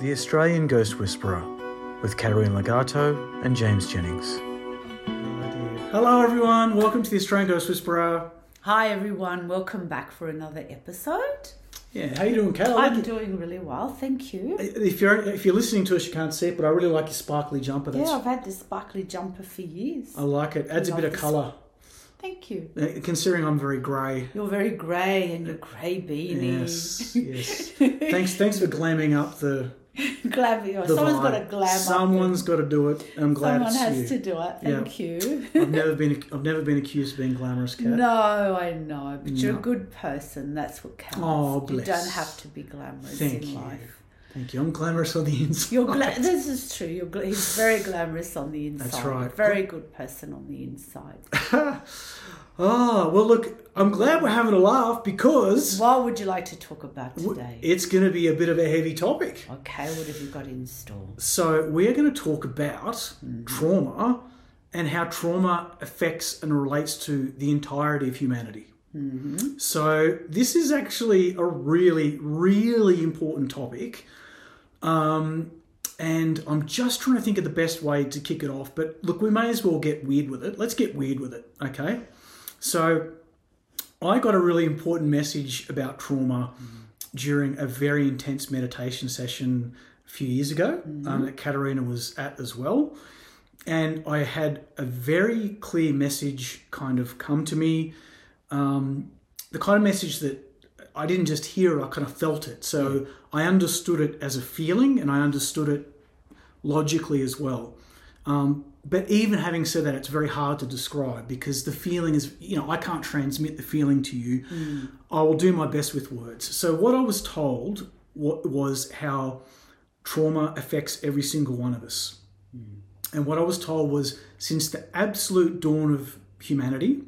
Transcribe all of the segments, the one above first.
The Australian Ghost Whisperer with Caterina Ligato and James Jennings. Hello, everyone. Welcome to the Australian Ghost Whisperer. Hi everyone, welcome back for another episode. Yeah, how are you doing, Kat? I I'm like doing really well, thank you. If you're if you're listening to us, you can't see it, but I really like your sparkly jumper. That's, Yeah, I've had this sparkly jumper for years. I like it. Adds a bit of colour. Thank you. Uh, Considering I'm very grey. You're very grey and your grey beanie. Yes, yes. thanks, thanks for glamming up the. Glam. the Someone's got to glam Someone's got to do it. I'm glad Someone has you. to do it. Thank you. I've never been. I've never been accused of being glamorous, Kat. no, I know, but you're a good person. That's what counts. Oh, bless. You don't have to be glamorous Thank in you. life. Thank you. I'm glamorous on the inside. You're gla- this is true. You're gla- he's very glamorous on the inside. That's right. Very good person on the inside. Oh, well, look, I'm glad we're having a laugh because What would you like to talk about today? it's going to be a bit of a heavy topic. Okay, what have you got in store? So, we're going to talk about mm-hmm. trauma and how trauma affects and relates to the entirety of humanity. Mm-hmm. So, this is actually a really, really important topic. Um, and I'm just trying to think of the best way to kick it off. But look, we may as well get weird with it. Let's get weird with it, okay? So, I got a really important message about trauma during a very intense meditation session a few years ago um, that Caterina was at as well. And I had a very clear message kind of come to me. Um, the kind of message that I didn't just hear it, I kind of felt it. So I understood it as a feeling and I understood it logically as well. Um, but even having said that, it's very hard to describe because the feeling is, you know, I can't transmit the feeling to you. I will do my best with words. So, what I was told wa- was how trauma affects every single one of us. And what I was told was since the absolute dawn of humanity,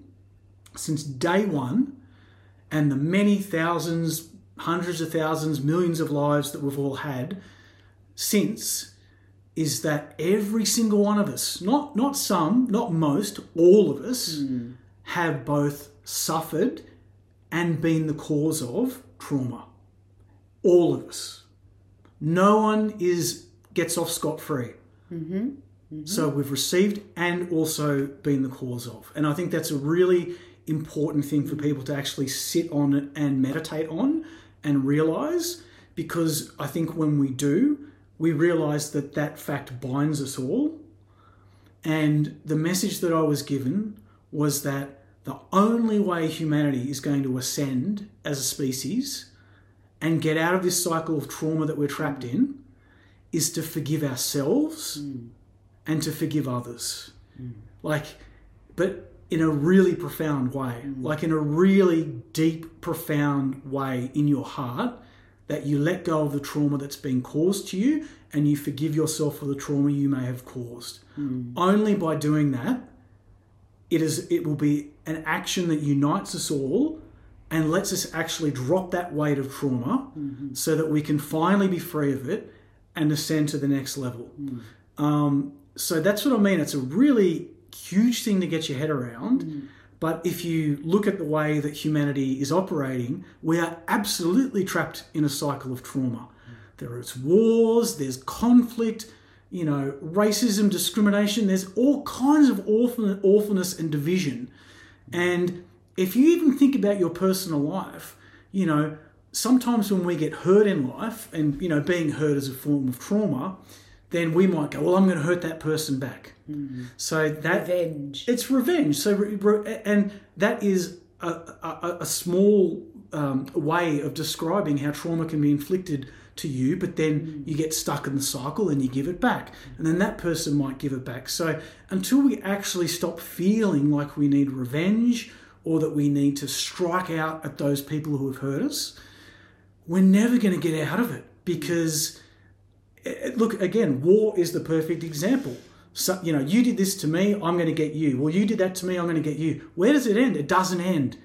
since day one, and the many thousands, hundreds of thousands, millions of lives that we've all had since, is that every single one of us, not not some, not most, all of us, hmm. have both suffered and been the cause of trauma. All of us. No one is gets off scot free. Mm-hmm. Mm-hmm. So we've received and also been the cause of. And I think that's a really important thing for people to actually sit on and meditate on and realize because I think when we do, we realize that that fact binds us all. And the message that I was given was that the only way humanity is going to ascend as a species and get out of this cycle of trauma that we're trapped in is to forgive ourselves hmm. and to forgive others. Hmm. Like, but in a really profound way, mm. like in a really deep, profound way in your heart, that you let go of the trauma that's been caused to you and you forgive yourself for the trauma you may have caused. Mm. Only by doing that, it is it will be an action that unites us all and lets us actually drop that weight of trauma mm-hmm. so that we can finally be free of it and ascend to the next level. Mm. Um, so that's what I mean. It's a really huge thing to get your head around. Mm. But if you look at the way that humanity is operating, we are absolutely trapped in a cycle of trauma. There is wars, there's conflict, you know, racism, discrimination, there's all kinds of awful, awfulness and division. And if you even think about your personal life, you know, sometimes when we get hurt in life, and, you know, being hurt is a form of trauma, then we might go, well, I'm going to hurt that person back. So that Revenge. it's revenge. So, re- re- and that is a, a, a small um, way of describing how trauma can be inflicted to you, but then you get stuck in the cycle and you give it back. And then that person might give it back. So, until we actually stop feeling like we need revenge or that we need to strike out at those people who have hurt us, we're never going to get out of it because, Eh, look, again, war is the perfect example. So, you know, you did this to me, I'm going to get you. Well, you did that to me, I'm going to get you. Where does it end? It doesn't end.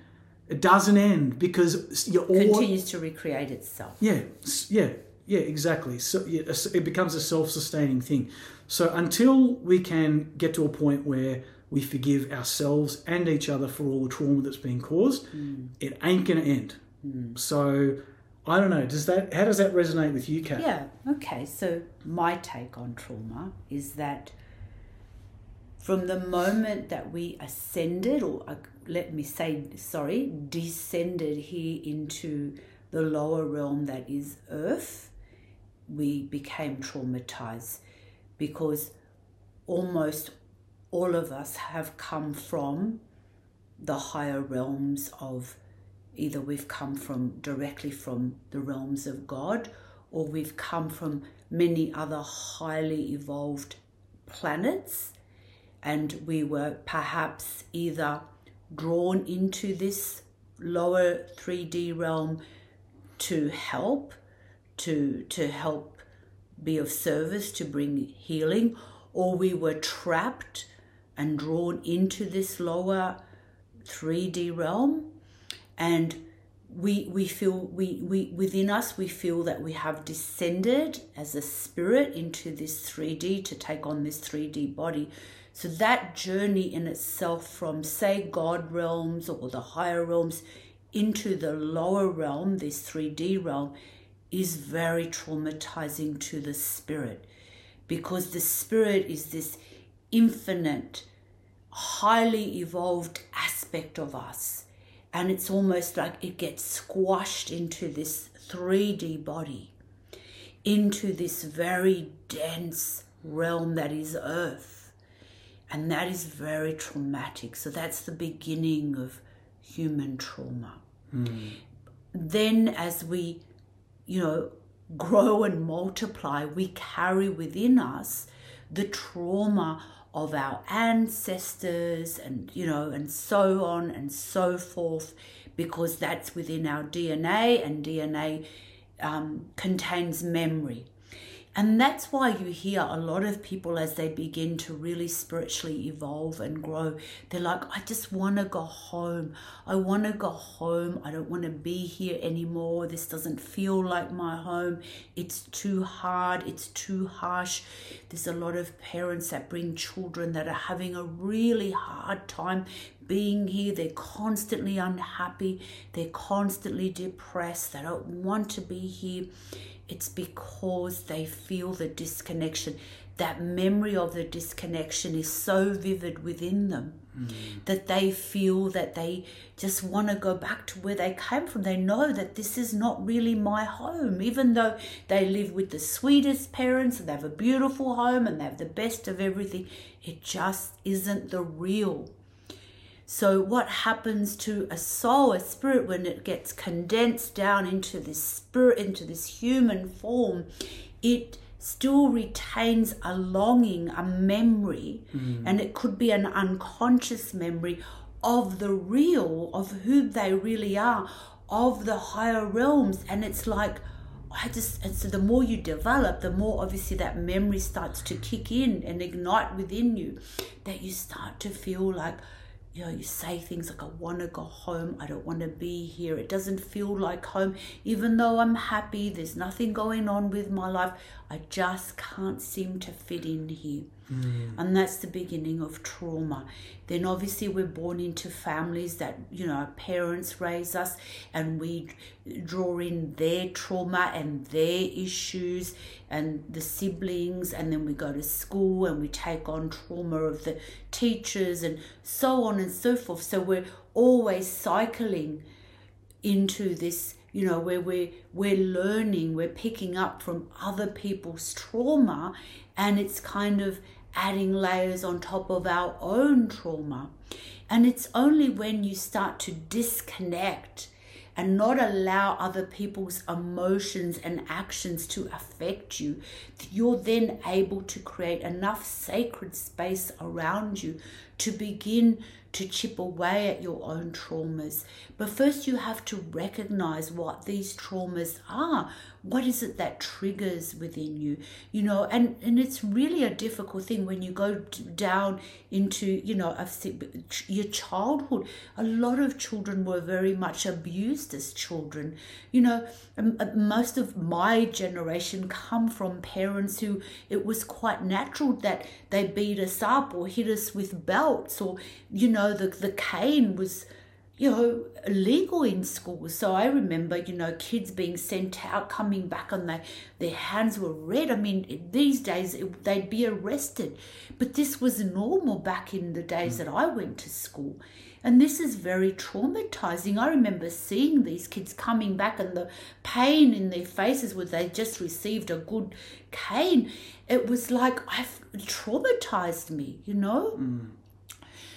It doesn't end because you're all Continues to recreate itself. yeah, yeah, yeah, exactly. So yeah, it becomes a self-sustaining thing. So until we can get to a point where we forgive ourselves and each other for all the trauma that's been caused, hmm. it ain't gonna end. Hmm. So I don't know. Does that? How does that resonate with you, Kat? Yeah, okay. So, my take on trauma is that from the moment that we ascended, or uh, let me say, sorry, descended here into the lower realm that is earth, we became traumatized because almost all of us have come from the higher realms of either we've come from directly from the realms of God or we've come from many other highly evolved planets and we were perhaps either drawn into this lower 3D realm to help to to help be of service to bring healing or we were trapped and drawn into this lower 3D realm and we we feel we, we within us we feel that we have descended as a spirit into this 3D to take on this 3D body so that journey in itself from say God realms or the higher realms into the lower realm this 3D realm is very traumatizing to the spirit because the spirit is this infinite highly evolved aspect of us. And it's almost like it gets squashed into this 3D body, into this very dense realm that is Earth. And that is very traumatic. So that's the beginning of human trauma. Hmm. Then, as we, you know, grow and multiply, we carry within us the trauma of our ancestors and you know and so on and so forth because that's within our dna and dna um, contains memory and that's why you hear a lot of people as they begin to really spiritually evolve and grow. They're like, I just want to go home. I want to go home. I don't want to be here anymore. This doesn't feel like my home. It's too hard. It's too harsh. There's a lot of parents that bring children that are having a really hard time being here. They're constantly unhappy. They're constantly depressed. They don't want to be here it's because they feel the disconnection. That memory of the disconnection is so vivid within them mm. that they feel that they just want to go back to where they came from. They know that this is not really my home, even though they live with the sweetest parents and they have a beautiful home and they have the best of everything. It just isn't the real. So, what happens to a soul, a spirit, when it gets condensed down into this spirit, into this human form, it still retains a longing, a memory, hmm. and it could be an unconscious memory of the real, of who they really are, of the higher realms. And it's like, I just, and so the more you develop, the more obviously that memory starts to kick in and ignite within you, that you start to feel like, you know, you say things like, I want to go home. I don't want to be here. It doesn't feel like home. Even though I'm happy, there's nothing going on with my life. I just can't seem to fit in here. Mm. And that's the beginning of trauma. Then, obviously, we're born into families that, you know, our parents raise us and we draw in their trauma and their issues and the siblings. And then we go to school and we take on trauma of the teachers and so on and so forth. So, we're always cycling into this you know where we're we're learning we're picking up from other people's trauma and it's kind of adding layers on top of our own trauma and it's only when you start to disconnect and not allow other people's emotions and actions to affect you, that you're then able to create enough sacred space around you to begin to chip away at your own traumas. But first, you have to recognize what these traumas are. What is it that triggers within you? You know, and, and it's really a difficult thing when you go down into, you know, your childhood. A lot of children were very much abused as children. You know, uh, most of my generation come from parents who it was quite natural that they beat us up or hit us with belts or, you know, the, the cane was you know, illegal in school. So I remember, you know, kids being sent out, coming back, and they, their hands were red. I mean, these days it, they'd be arrested. But this was normal back in the days that I went to school. And this is very traumatizing. I remember seeing these kids coming back and the pain in their faces where they just received a good cane. It was like I've traumatized me, you know? Mm.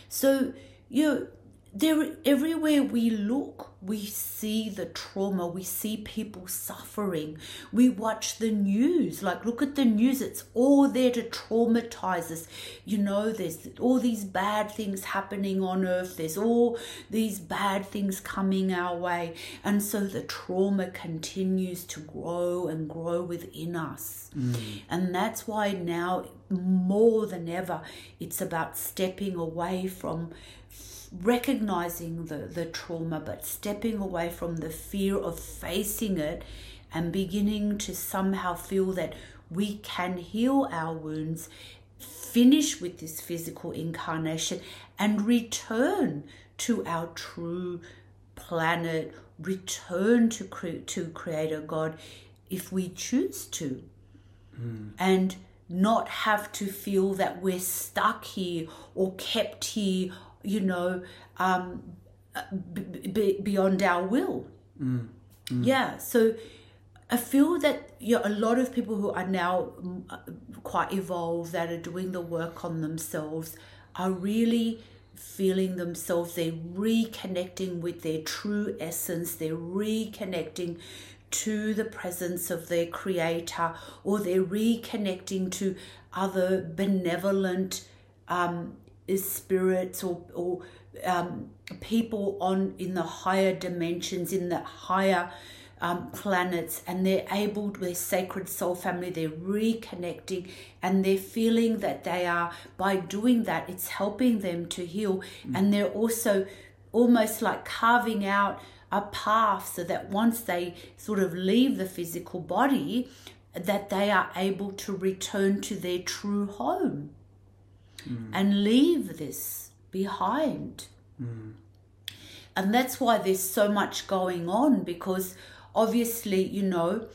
So, you know, there everywhere we look we see the trauma we see people suffering. We watch the news like look at the news it's all there to traumatize us. You know there's all these bad things happening on earth there's all these bad things coming our way. And so the trauma continues to grow and grow within us. Mm. and that's why now more than ever it's about stepping away from recognizing the, the trauma, but stepping away from the fear of facing it and beginning to somehow feel that we can heal our wounds, finish with this physical incarnation, and return to our true planet, return to, cre- to Creator God if we choose to. Mm. And not have to feel that we're stuck here or kept here you know, um, b- beyond our will. Mm. Mm. Yeah. So I feel that you know, a lot of people who are now mm, uh, quite evolved, that are doing the work on themselves, are really feeling themselves, they're reconnecting with their true essence, they're reconnecting to the presence of their creator, or they're reconnecting to other benevolent um, spirits or, or um, people on in the higher dimensions, in the higher um, planets, and they're able, their sacred soul family, they're reconnecting and they're feeling that they are, by doing that, it's helping them to heal. Mm. And they're also almost like carving out a path so that once they sort of leave the physical body, that they are able to return to their true home mm. and leave this behind. Mm. And that's why there's so much going on because obviously, you know,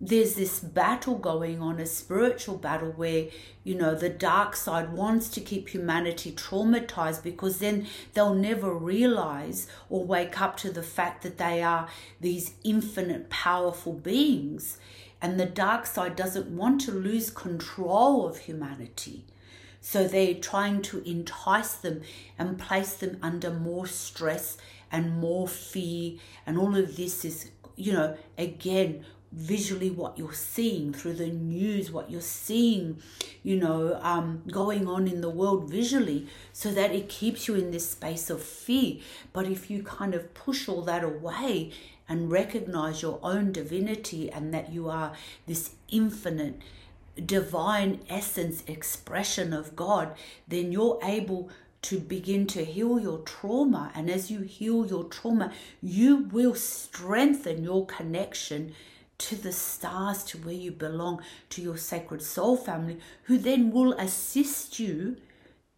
there's this battle going on, a spiritual battle where, you know, the dark side wants to keep humanity traumatized because then they'll never realize or wake up to the fact that they are these infinite, powerful beings. And the dark side doesn't want to lose control of humanity. So they're trying to entice them and place them under more stress and more fear. And all of this is, you know, again, visually what you're seeing through the news, what you're seeing, you know, um, going on in the world visually, so that it keeps you in this space of fear. But if you kind of push all that away and recognize your own divinity and that you are this infinite divine essence expression of God, then you're able to begin to heal your trauma. And as you heal your trauma, you will strengthen your connection to the stars, to where you belong, to your sacred soul family, who then will assist you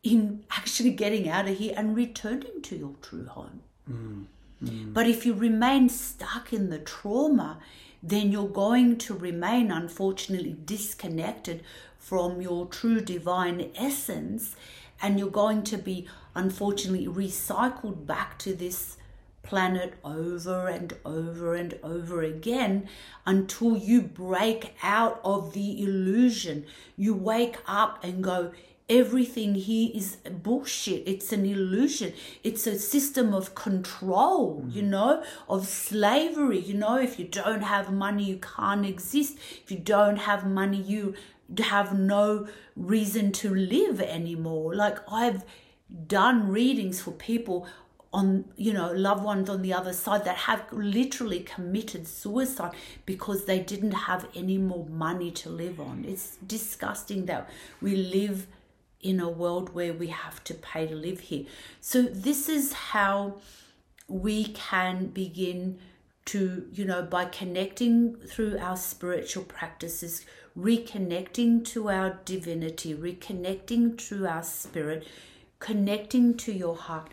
in actually getting out of here and returning to your true home. Mm, mm. But if you remain stuck in the trauma, then you're going to remain, unfortunately, disconnected from your true divine essence, and you're going to be, unfortunately, recycled back to this planet over and over and over again until you break out of the illusion. You wake up and go, everything here is bullshit. It's an illusion. It's a system of control, mm. you know, of slavery. You know, if you don't have money, you can't exist. If you don't have money, you have no reason to live anymore. Like I've done readings for people on you know loved ones on the other side that have literally committed suicide because they didn't have any more money to live on it's disgusting that we live in a world where we have to pay to live here so this is how we can begin to you know by connecting through our spiritual practices reconnecting to our divinity reconnecting to our spirit connecting to your heart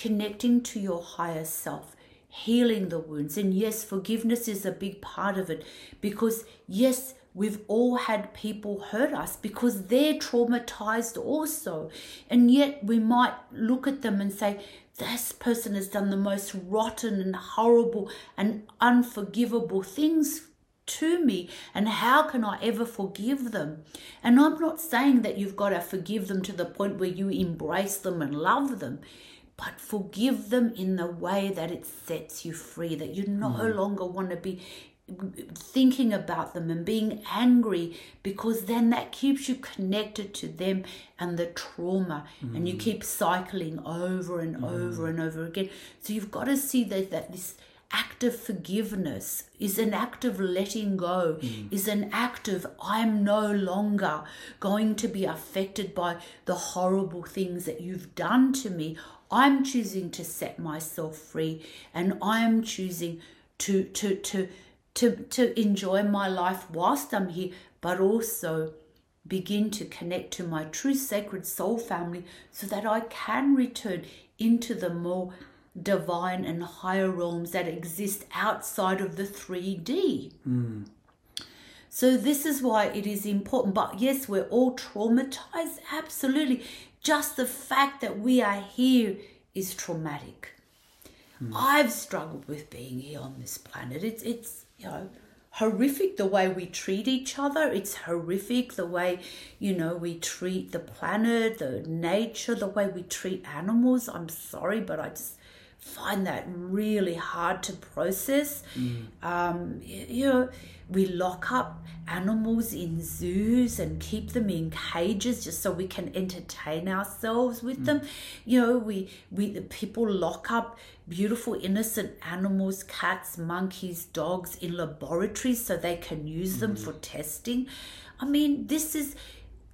connecting to your higher self, healing the wounds. And yes, forgiveness is a big part of it because, yes, we've all had people hurt us because they're traumatized also. And yet we might look at them and say, this person has done the most rotten and horrible and unforgivable things to me and how can I ever forgive them? And I'm not saying that you've got to forgive them to the point where you embrace them and love them but forgive them in the way that it sets you free, that you no mm. longer want to be thinking about them and being angry because then that keeps you connected to them and the trauma mm. and you mm. keep cycling over and mm. over and over again so you've got to see that, that this act of forgiveness is an act of letting go mm. is an act of i'm no longer going to be affected by the horrible things that you've done to me I'm choosing to set myself free and I am choosing to to to to to enjoy my life whilst I'm here, but also begin to connect to my true sacred soul family so that I can return into the more divine and higher realms that exist outside of the 3D. Mm. So, this is why it is important. But yes, we're all traumatized, absolutely just the fact that we are here is traumatic. Mm. I've struggled with being here on this planet. It's it's you know horrific the way we treat each other. It's horrific the way you know we treat the planet, the nature, the way we treat animals. I'm sorry, but I just find that really hard to process. Mm. Um, you know, we lock up animals in zoos and keep them in cages just so we can entertain ourselves with mm. them. You know, we we the people lock up beautiful innocent animals, cats, monkeys, dogs in laboratories so they can use mm. them for testing. I mean, this is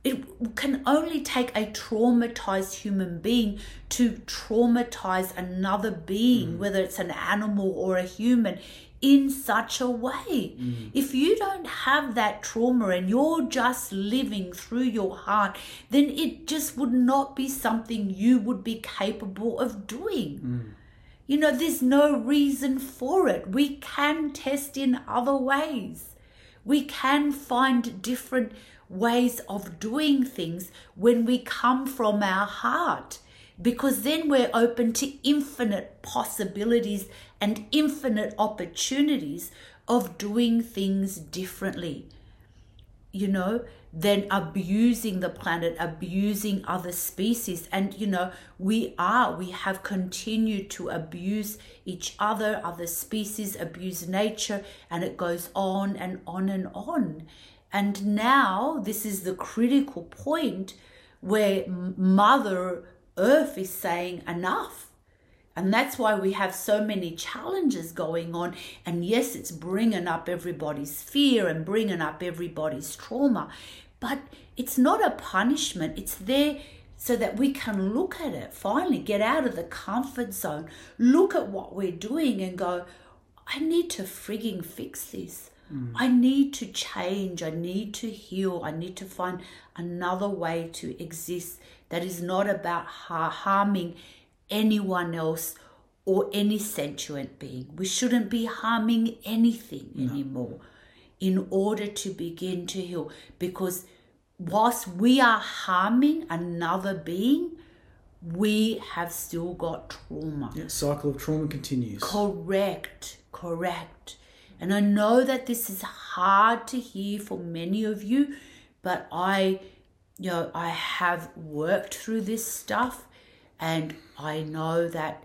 it can only take a traumatized human being to traumatize another being, mm. whether it's an animal or a human, in such a way. Mm. If you don't have that trauma and you're just living through your heart, then it just would not be something you would be capable of doing. Mm. You know, there's no reason for it. We can test in other ways. We can find different ways of doing things when we come from our heart because then we're open to infinite possibilities and infinite opportunities of doing things differently. You know, than abusing the planet, abusing other species. And, you know, we are, we have continued to abuse each other, other species, abuse nature, and it goes on and on and on. And now this is the critical point where Mother Earth is saying enough. And that's why we have so many challenges going on. And yes, it's bringing up everybody's fear and bringing up everybody's trauma. But it's not a punishment, it's there so that we can look at it, finally get out of the comfort zone, look at what we're doing and go, I need to frigging fix this. Mm. I need to change. I need to heal. I need to find another way to exist that is not about harming anyone else or any sentient being. We shouldn't be harming anything no. anymore in order to begin to heal. Because whilst we are harming another being, we have still got trauma. Yeah, cycle of trauma continues. Correct, correct. And I know that this is hard to hear for many of you, but I, you know, I have worked through this stuff and I know that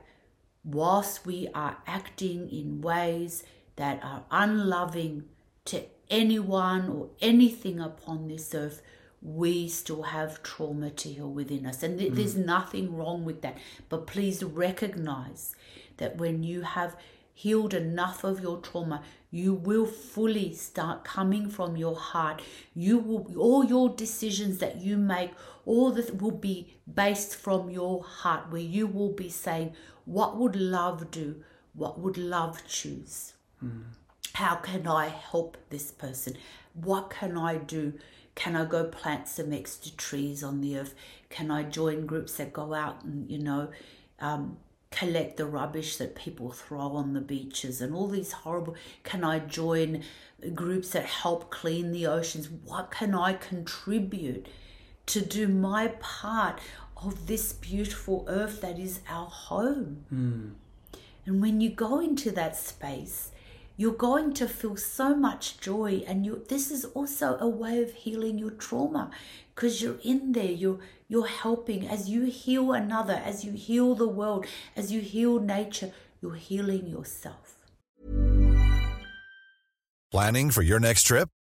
whilst we are acting in ways that are unloving to anyone or anything upon this earth, we still have trauma to heal within us. And th- mm. there's nothing wrong with that. But please recognize that when you have healed enough of your trauma, you will fully start coming from your heart. You will, all your decisions that you make, all that will be based from your heart, where you will be saying, What would love do? What would love choose? How can I help this person? What can I do? Can I go plant some extra trees on the earth? Can I join groups that go out and, you know, um, collect the rubbish that people throw on the beaches and all these horrible? Can I join groups that help clean the oceans? What can I contribute to do my part of this beautiful earth that is our home? Hmm. And when you go into that space, you're going to feel so much joy and you this is also a way of healing your trauma because you're in there. You're you're helping. As you heal another as you heal the world as you heal nature you're healing yourself. Planning for your next trip?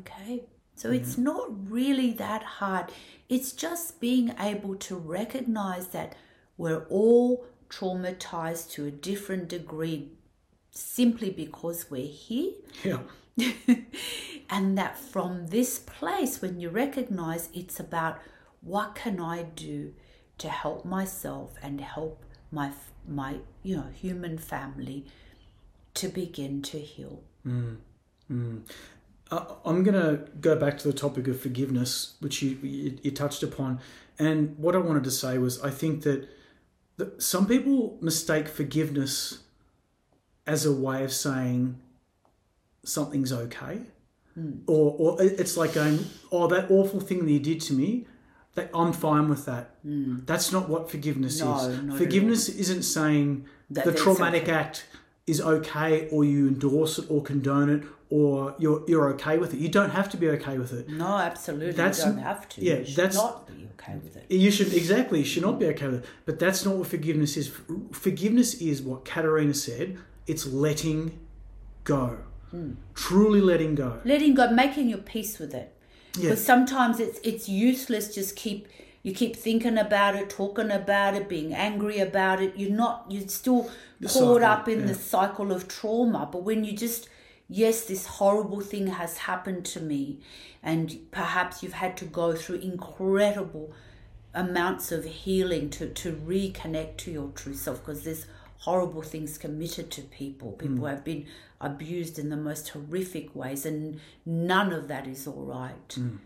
Okay. So it's not really that hard. It's just being able to recognize that we're all traumatized to a different degree simply because we're here. Yeah. and that from this place, when you recognize it's about what can I do to help myself and help my my you know human family to begin to heal. Uh, Uh, I'm going to go back to the topic of forgiveness, which you, you, you touched upon. And what I wanted to say was I think that, some people mistake forgiveness as a way of saying something's okay. Or, or it's like going, oh, that awful thing that you did to me, that I'm fine with that. That's not what forgiveness No, is. Forgiveness isn't saying That the traumatic okay. act is okay or you endorse it or condone it or you're you're okay with it. You don't have to be okay with it. No, absolutely. That's- you don't have to. yeah, you should that's- not be okay with it. You should exactly you should not be okay with it. But that's not what forgiveness is. Forgiveness is what Caterina said. It's letting go, hmm. truly letting go. letting go, making your peace with it. Yeah. Because sometimes it's it's useless. Just keep you keep thinking about it, talking about it, being angry about it. You're not. You're still caught cycle, up in yeah. the cycle of trauma. But when you just yes, this horrible thing has happened to me, and perhaps you've had to go through incredible amounts of healing to, to reconnect to your true self because there's horrible things committed to people. Hmm. People have been abused in the most horrific ways, and none of that is all right. Hmm.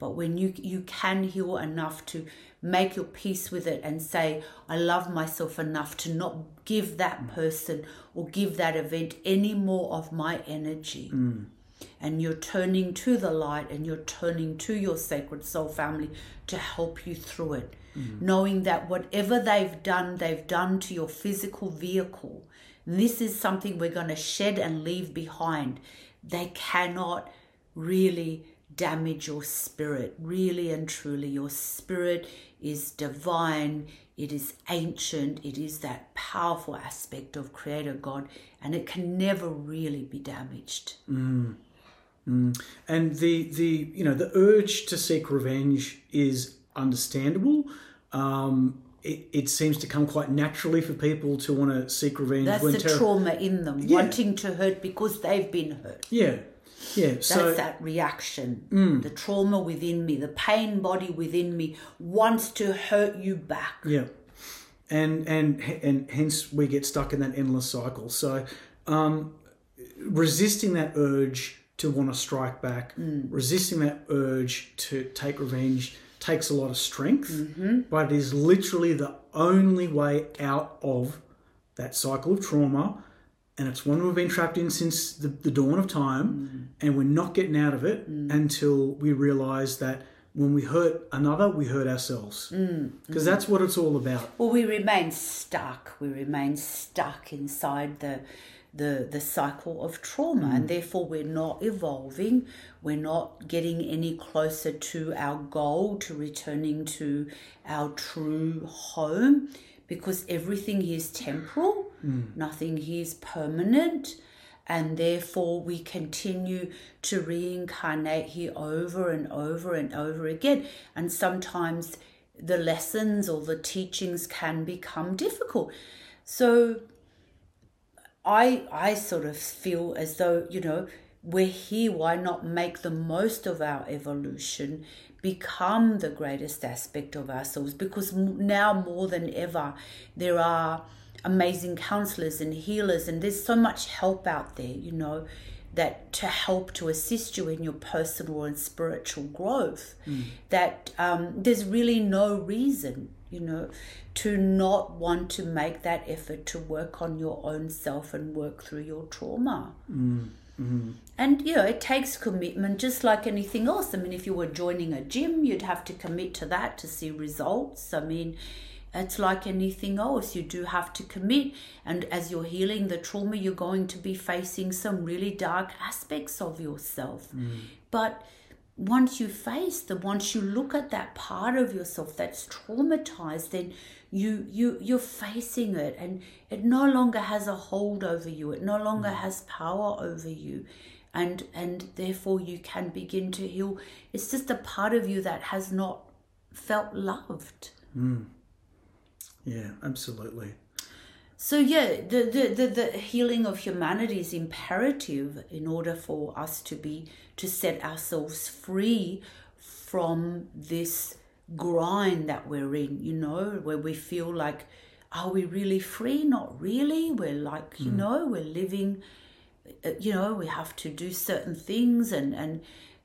But when you you can heal enough to make your peace with it and say, I love myself enough to not give that mm. person or give that event any more of my energy. Mm. And you're turning to the light and you're turning to your sacred soul family to help you through it. Mm. Knowing that whatever they've done they've done to your physical vehicle. This is something we're going to shed and leave behind. They cannot really damage your spirit. Really and truly your spirit is divine. It is ancient. It is that powerful aspect of creator god and it can never really be damaged. And the the you know the urge to seek revenge is understandable. Um, it, it seems to come quite naturally for people to want to seek revenge That's the terror- trauma in them, Yeah. wanting to hurt because they've been hurt. Yeah, Yeah, That's so that reaction. Mm. The trauma within me, the pain body within me wants to hurt you back. Yeah, and and and hence we get stuck in that endless cycle. So, um, resisting that urge to want to strike back, mm. resisting that urge to take revenge takes a lot of strength, mm-hmm. but it is literally the only way out of that cycle of trauma. And it's one we've been trapped in since the, the dawn of time, mm. and we're not getting out of it mm. until we realize that when we hurt another, we hurt ourselves. Mm. Because that's what it's all about. Well, we remain stuck. We remain stuck inside the the the cycle of trauma, and therefore we're not evolving. We're not getting any closer to our goal, to returning to our true home, because everything is temporal. Mm. Nothing here is permanent. And therefore, we continue to reincarnate here over and over and over again. And sometimes the lessons or the teachings can become difficult. So I I sort of feel as though, you know, we're here, why not make the most of our evolution, become the greatest aspect of ourselves? Because now more than ever, there are amazing counselors and healers, and there's so much help out there, you know, that to help to assist you in your personal and spiritual growth, mm. that um, there's really no reason you know, to not want to make that effort to work on your own self and work through your trauma. Mm, mm. And, you know, it takes commitment just like anything else. I mean, if you were joining a gym, you'd have to commit to that to see results. I mean, it's like anything else. You do have to commit. And as you're healing the trauma, you're going to be facing some really dark aspects of yourself. Mm. But once you face them, once you look at that part of yourself that's traumatized, then you you you're facing it and it no longer has a hold over you. It no longer mm. has power over you. And and therefore you can begin to heal. It's just a part of you that has not felt loved. Mm. Yeah, absolutely. So yeah, the, the, the, the healing of humanity is imperative in order for us to be to set ourselves free from this grind that we're in, you know, where we feel like, are we really free? Not really. We're like, you know, we're living uh, you know, we have to do certain things and, and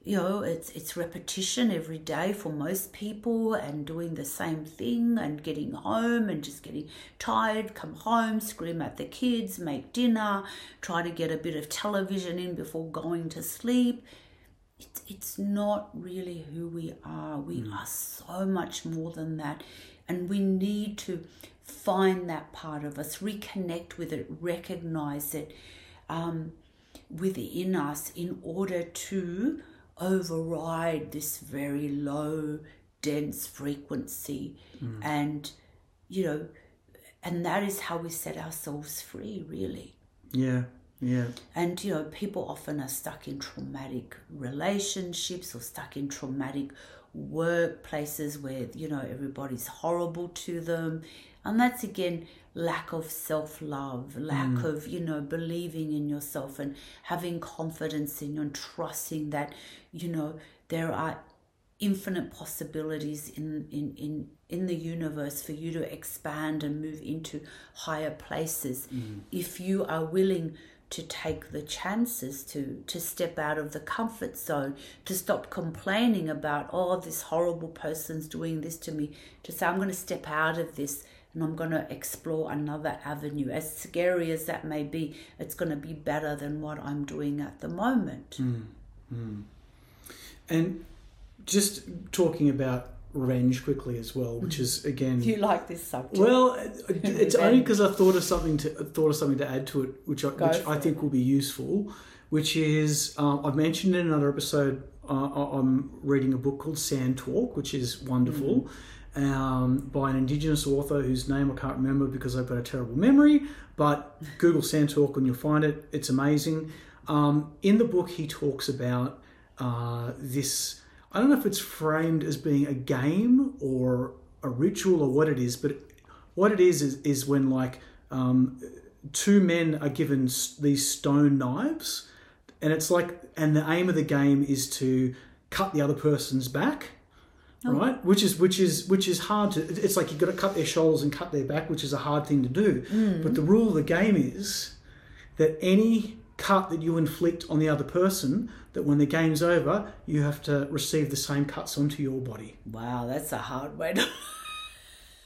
you know, it's it's repetition every day for most people and doing the same thing and getting home and just getting tired, come home, scream at the kids, make dinner, try to get a bit of television in before going to sleep. It's it's not really who we are. We are so much more than that. And we need to find that part of us, reconnect with it, recognize it um, within us in order to override this very low, dense frequency. Mm. And, you know, and that is how we set ourselves free, really. Yeah, yeah. And you know, people often are stuck in traumatic relationships or stuck in traumatic workplaces where you know everybody's horrible to them. And that's again lack of self love, lack mm. of, you know, believing in yourself and having confidence in you and trusting that, you know, there are infinite possibilities in, in, in, in the universe for you to expand and move into higher places. Mm. If you are willing to take the chances to to step out of the comfort zone to stop complaining about oh this horrible person's doing this to me to say i'm going to step out of this and i'm going to explore another avenue. As scary as that may be it's going to be better than what i'm doing at the moment. And just talking about revenge quickly as well, which is again. Do you like this subject. Well, it's only because I thought of something to thought of something to add to it, which I, which I think will be useful. Which is um, I've mentioned in another episode. Uh, I'm reading a book called Sand Talk, which is wonderful, um, by an Indigenous author whose name I can't remember because I've got a terrible memory. But Google Sand Talk and you'll find it. It's amazing. Um, in the book, he talks about uh, this. I don't know if it's framed as being a game or a ritual or what it is, but what it is is, is when like um, two men are given these stone knives and it's like, and the aim of the game is to cut the other person's back, right? Which is which is which is hard to. It's like you've got to cut their shoulders and cut their back, which is a hard thing to do. Mm. But the rule of the game is that any cut that you inflict on the other person, that when the game's over, you have to receive the same cuts onto your body. Wow, that's a hard way to.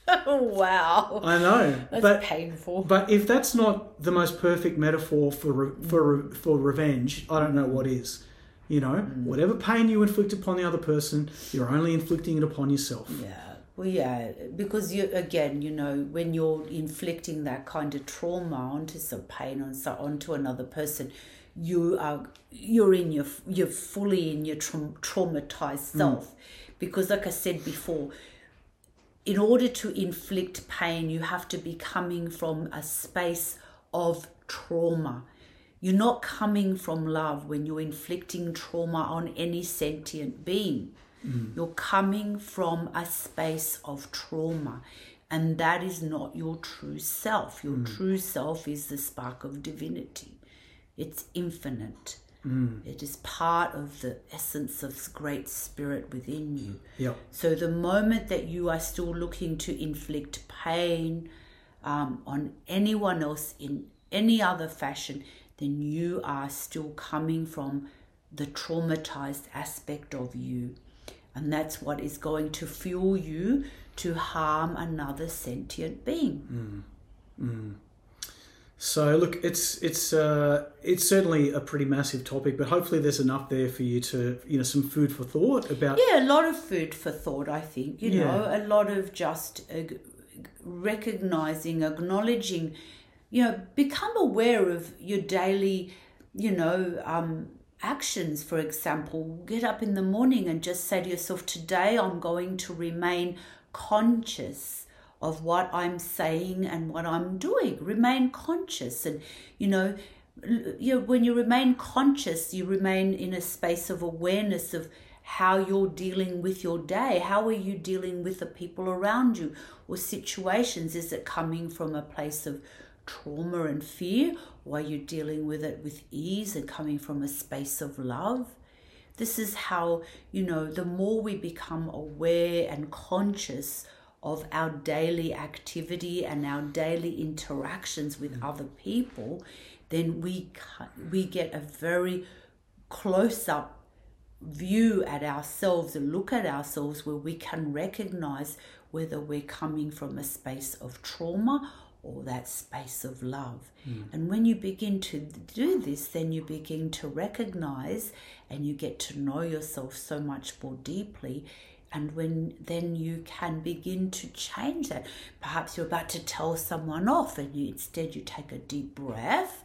wow. I know, That's but painful. But if that's not the most perfect metaphor for re- for re- for revenge, I don't know what is. You know, Mm. whatever pain you inflict upon the other person, you're only inflicting it upon yourself. Yeah. Well, yeah, because you again, you know, when you're inflicting that kind of trauma onto some pain on so onto another person, you are you're in your you're fully in your tra- traumatized self, because like I said before, in order to inflict pain, you have to be coming from a space of trauma. You're not coming from love when you're inflicting trauma on any sentient being. Mm. You're coming from a space of trauma. And that is not your true self. Your mm. true self is the spark of divinity, it's infinite. Mm. It is part of the essence of great spirit within you. Yep. So the moment that you are still looking to inflict pain um, on anyone else in any other fashion, then you are still coming from the traumatized aspect of you. And that's what is going to fuel you to harm another sentient being. So look, it's it's uh, it's certainly a pretty massive topic, but hopefully there's enough there for you to you know some food for thought about. Yeah, a lot of food for thought, I think. You Yeah. know, a lot of just uh, recognizing, acknowledging, you know, become aware of your daily, you know, um, actions. For example, get up in the morning and just say to yourself, today I'm going to remain conscious of what I'm saying and what I'm doing. Remain conscious, and you know, you know, when you remain conscious, you remain in a space of awareness of how you're dealing with your day. How are you dealing with the people around you or situations? Is it coming from a place of trauma and fear, or are you dealing with it with ease and coming from a space of love? This is how, you know, the more we become aware and conscious of our daily activity and our daily interactions with mm. other people, then we we get a very close up view at ourselves and look at ourselves where we can recognize whether we're coming from a space of trauma or that space of love. Hmm. And when you begin to do this, then you begin to recognize and you get to know yourself so much more deeply. And when then you can begin to change that. Perhaps you're about to tell someone off, and you instead you take a deep breath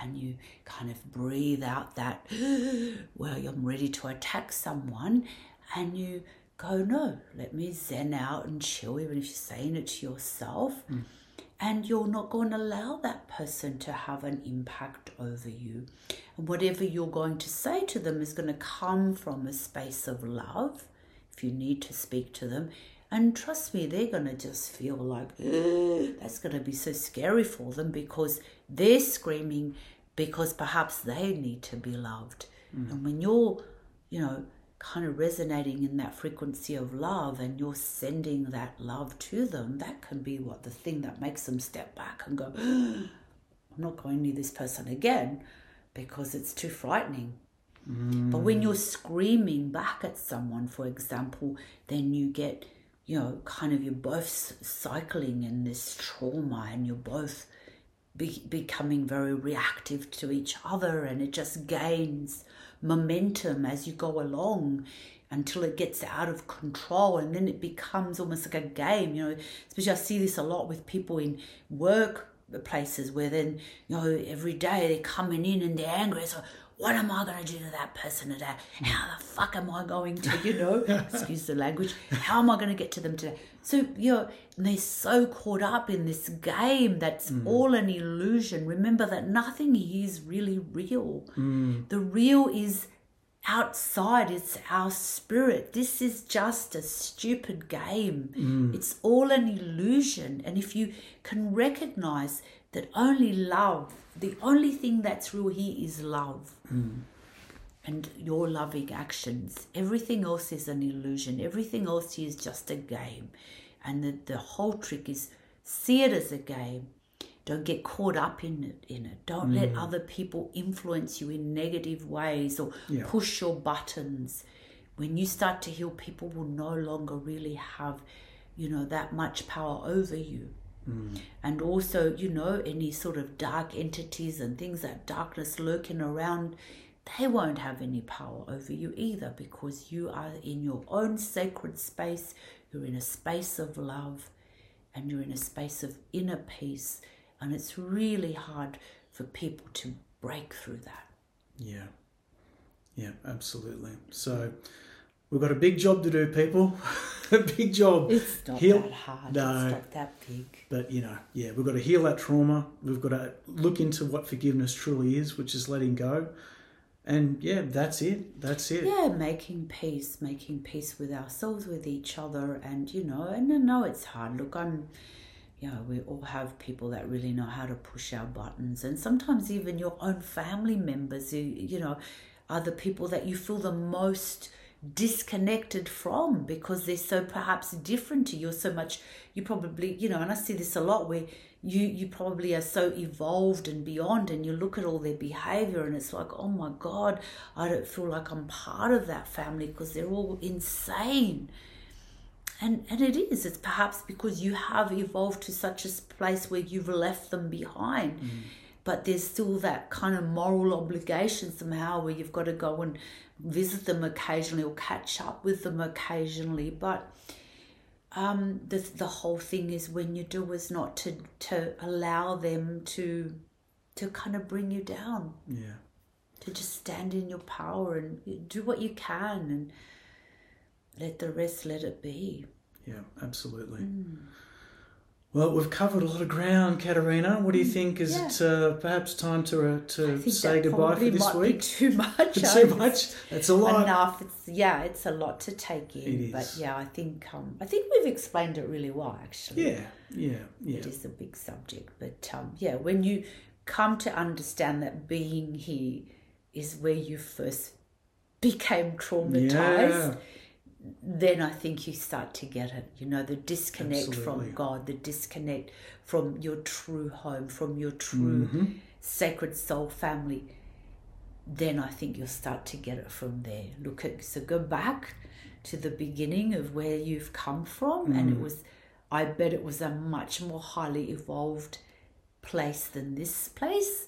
and you kind of breathe out that, well, I'm ready to attack someone, and you go, no, let me zen out and chill, even if you're saying it to yourself. Hmm. And you're not going to allow that person to have an impact over you. And whatever you're going to say to them is going to come from a space of love if you need to speak to them. And trust me, they're going to just feel like, that's going to be so scary for them because they're screaming because perhaps they need to be loved. Mm. And when you're, you know, kind of resonating in that frequency of love and you're sending that love to them, that can be what the thing that makes them step back and go, I'm not going near this person again because it's too frightening. But when you're mm. screaming back at someone, for example, then you get, you know, kind of you're both cycling in this trauma and you're both be- becoming very reactive to each other and it just gains momentum as you go along until it gets out of control and then it becomes almost like a game you know. Especially i see this a lot with people in work places where then you know every day they're coming in and they're angry. So what am I going to do to that person today? How the fuck am I going to, you know, excuse the language, how am I going to get to them today? So, you know, and they're so caught up in this game that's mm. all an illusion. Remember that nothing is really real. Mm. The real is outside, it's our spirit. This is just a stupid game. Mm. It's all an illusion. And if you can recognize that only love, the only thing that's real here is love. Hmm. And your loving actions. Everything else is an illusion. Everything else is just a game. And the, the whole trick is see it as a game. Don't get caught up in it. In it. Don't let hmm. other people influence you in negative ways or Yeah. push your buttons. When you start to heal, people will no longer really have, you know, that much power over you. Mm. And also, you know, any sort of dark entities and things that darkness lurking around, they won't have any power over you either because you are in your own sacred space. You're in a space of love and you're in a space of inner peace. And it's really hard for people to break through that. Yeah. Yeah, absolutely. So we've got a big job to do, people. a big job. It's not Heal- that hard. No. It's not that big. But you know, yeah, we've got to heal that trauma. We've got to look into what forgiveness truly is, which is letting go. And yeah, that's it. That's it. Yeah, making peace, making peace with ourselves, with each other, and you know, and I know it's hard. Look, I'm, you know, we all have people that really know how to push our buttons, and sometimes even your own family members who, you know, are the people that you feel the most disconnected from because they're so perhaps different to you. So much, you probably, you know, and I see this a lot where you you probably are so evolved and beyond and you look at all their behavior and it's like oh my god i don't feel like i'm part of that family because they're all insane. And and it is. It's perhaps because you have evolved to such a place where you've left them behind mm. But there's still that kind of moral obligation somehow where you've got to go and visit them occasionally or catch up with them occasionally but um, the the whole thing is when you do is not to to allow them to to kind of bring you down, Yeah. to just stand in your power and do what you can and let the rest let it be. Yeah, absolutely. Mm. Well, we've covered a lot of ground, Caterina. What do you think? Is it uh, perhaps time to uh, to say goodbye for this week? Too much. Too much. That's a lot. Enough. It's yeah, it's a lot to take in. It But yeah, I think um, I think we've explained it really well. Actually, Yeah, yeah, yeah. it is a big subject. But um, yeah, when you come to understand that being here is where you first became traumatized, Yeah. Then I think you start to get it. You know, the disconnect Absolutely. from God, the disconnect from your true home, from your true Mm-hmm. sacred soul family. Then I think you'll start to get it from there. Look at so go back to the beginning of where you've come from, and Mm. it was, I bet it was a much more highly evolved place than this place,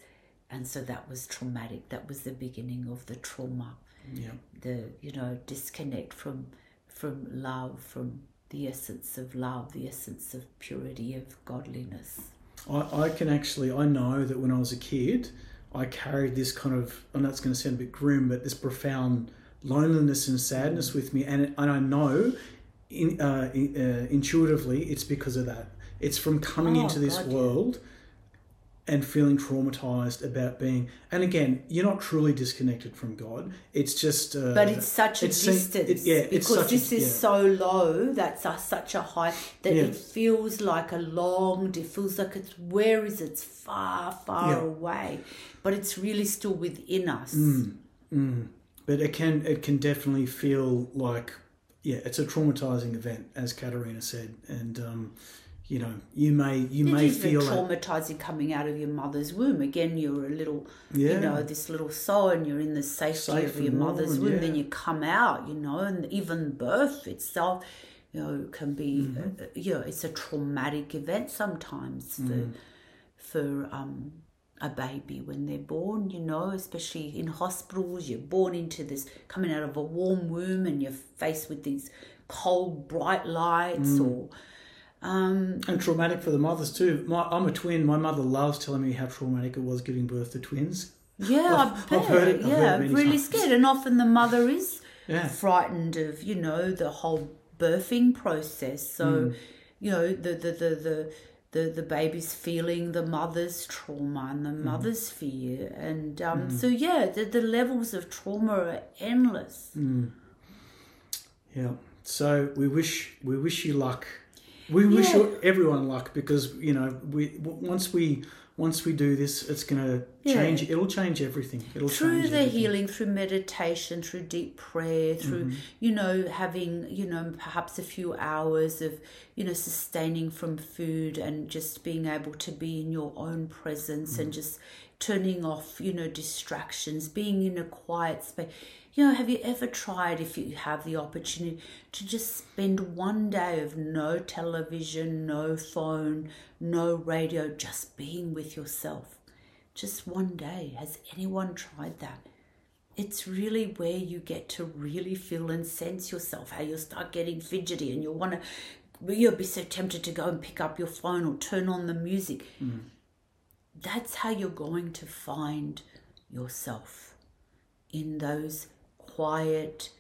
and so that was traumatic. That was the beginning of the trauma yeah. the you know disconnect from from love from the essence of love the essence of purity of godliness I, I can actually, I know that when I was a kid, I carried this kind of, I know it's going to sound a bit grim, but this profound loneliness and sadness with me. And, and I know in, uh, in- uh, intuitively it's because of that. It's from coming Oh, into this God, yeah. And feeling traumatized about being, and again, you're not truly disconnected from God. It's just, uh, but it's such a it's- distance it- yeah, it's because such a- this is yeah. so low that's a, such a high that Yeah. it feels like a long it feels like it's where is it? it's far far Yeah. away but it's really still within us Mm. but it can it can definitely feel like yeah it's a traumatizing event as Caterina said and um, you know you may you It may is feel traumatizing coming out of your mother's womb. Again, you're a little, Yeah. you know, this little soul, and you're in the safety Safe of your mother's warm, womb. yeah. Then you come out, you know, and even birth itself, you know, can be, Mm-hmm. uh, you know, it's a traumatic event sometimes for, Mm. for um, a baby when they're born. You know, especially in hospitals, you're born into this, coming out of a warm womb, and you're faced with these cold, bright lights, Mm. or um, and traumatic for the mothers too my, I'm a twin my mother loves telling me how traumatic it was giving birth to twins Yeah, I I've heard it- I've heard yeah, it really times. scared. And often the mother is Yeah. frightened of, you know, the whole birthing process. So, Mm. you know, the the the the the, the baby's feeling the mother's trauma and Mm. the mother's fear. And um, so, yeah, the, the levels of trauma are endless. Mm. yeah so we wish we wish you luck we wish Yeah. you, everyone luck because you know we once we once we do this, it's going to Yeah. change. It'll change everything. It'll through change the everything. healing through meditation through deep prayer through Mm-hmm. you know having you know perhaps a few hours of you know sustaining from food and just being able to be in your own presence Mm. and just turning off you know distractions being in a quiet space you know have you ever tried if you have the opportunity to just spend one day of no television no phone no radio just being with yourself just one day. Has anyone tried that? It's really where you get to really feel and sense yourself, how you'll start getting fidgety and you'll want to, you'll be so tempted to go and pick up your phone or turn on the music. Mm. That's how you're going to find yourself in those quiet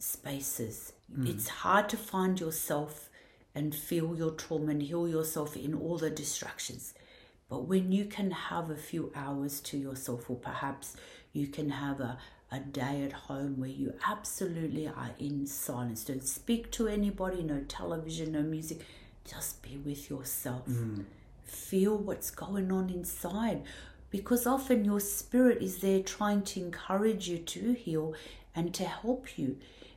spaces. Mm. It's hard to find yourself and feel your trauma and heal yourself in all the distractions. But when you can have a few hours to yourself, or perhaps you can have a, a day at home where you absolutely are in silence, don't speak to anybody, no television, no music, just be with yourself. Mm. Feel what's going on inside. Because often your spirit is there trying to encourage you to heal and to help you.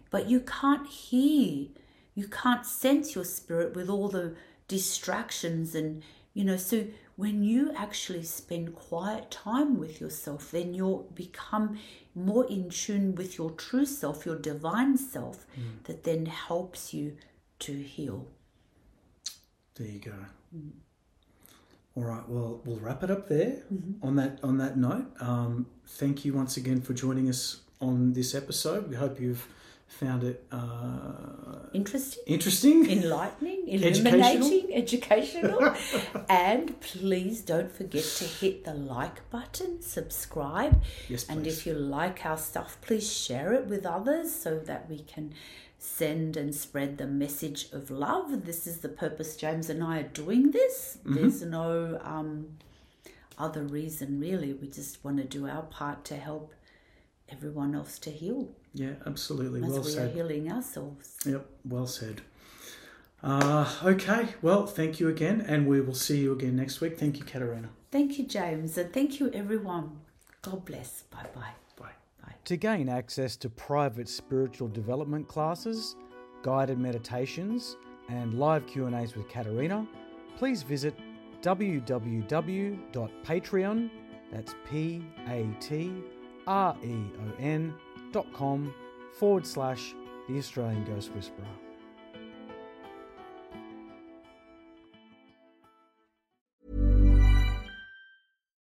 But you can't hear you can't sense your spirit with all the distractions and you know so when you actually spend quiet time with yourself then you'll become more in tune with your true self your divine self hmm. that then helps you to heal There you go. Hmm. All right. Well, we'll wrap it up there. On that on that note, um, thank you once again for joining us on this episode. We hope you've found it uh, interesting interesting. enlightening, Educational. illuminating, educational. and please don't forget to hit the like button, subscribe. Yes, And if you like our stuff, please share it with others so that we can send and spread the message of love. This is the purpose James and I are doing this. Mm-hmm. There's no um, other reason, really. We just want to do our part to help everyone else to heal yeah, absolutely. as well we are healing ourselves. Yep, well said. Uh, okay, well, thank you again, and we will see you again next week. Thank you, Caterina. Thank you, James, and thank you, everyone. God bless. Bye bye. To gain access to private spiritual development classes, guided meditations, and live Q&As with Caterina, please visit www.patreon, that's P A T R E O N dot com forward slash the Australian Ghost Whisperer.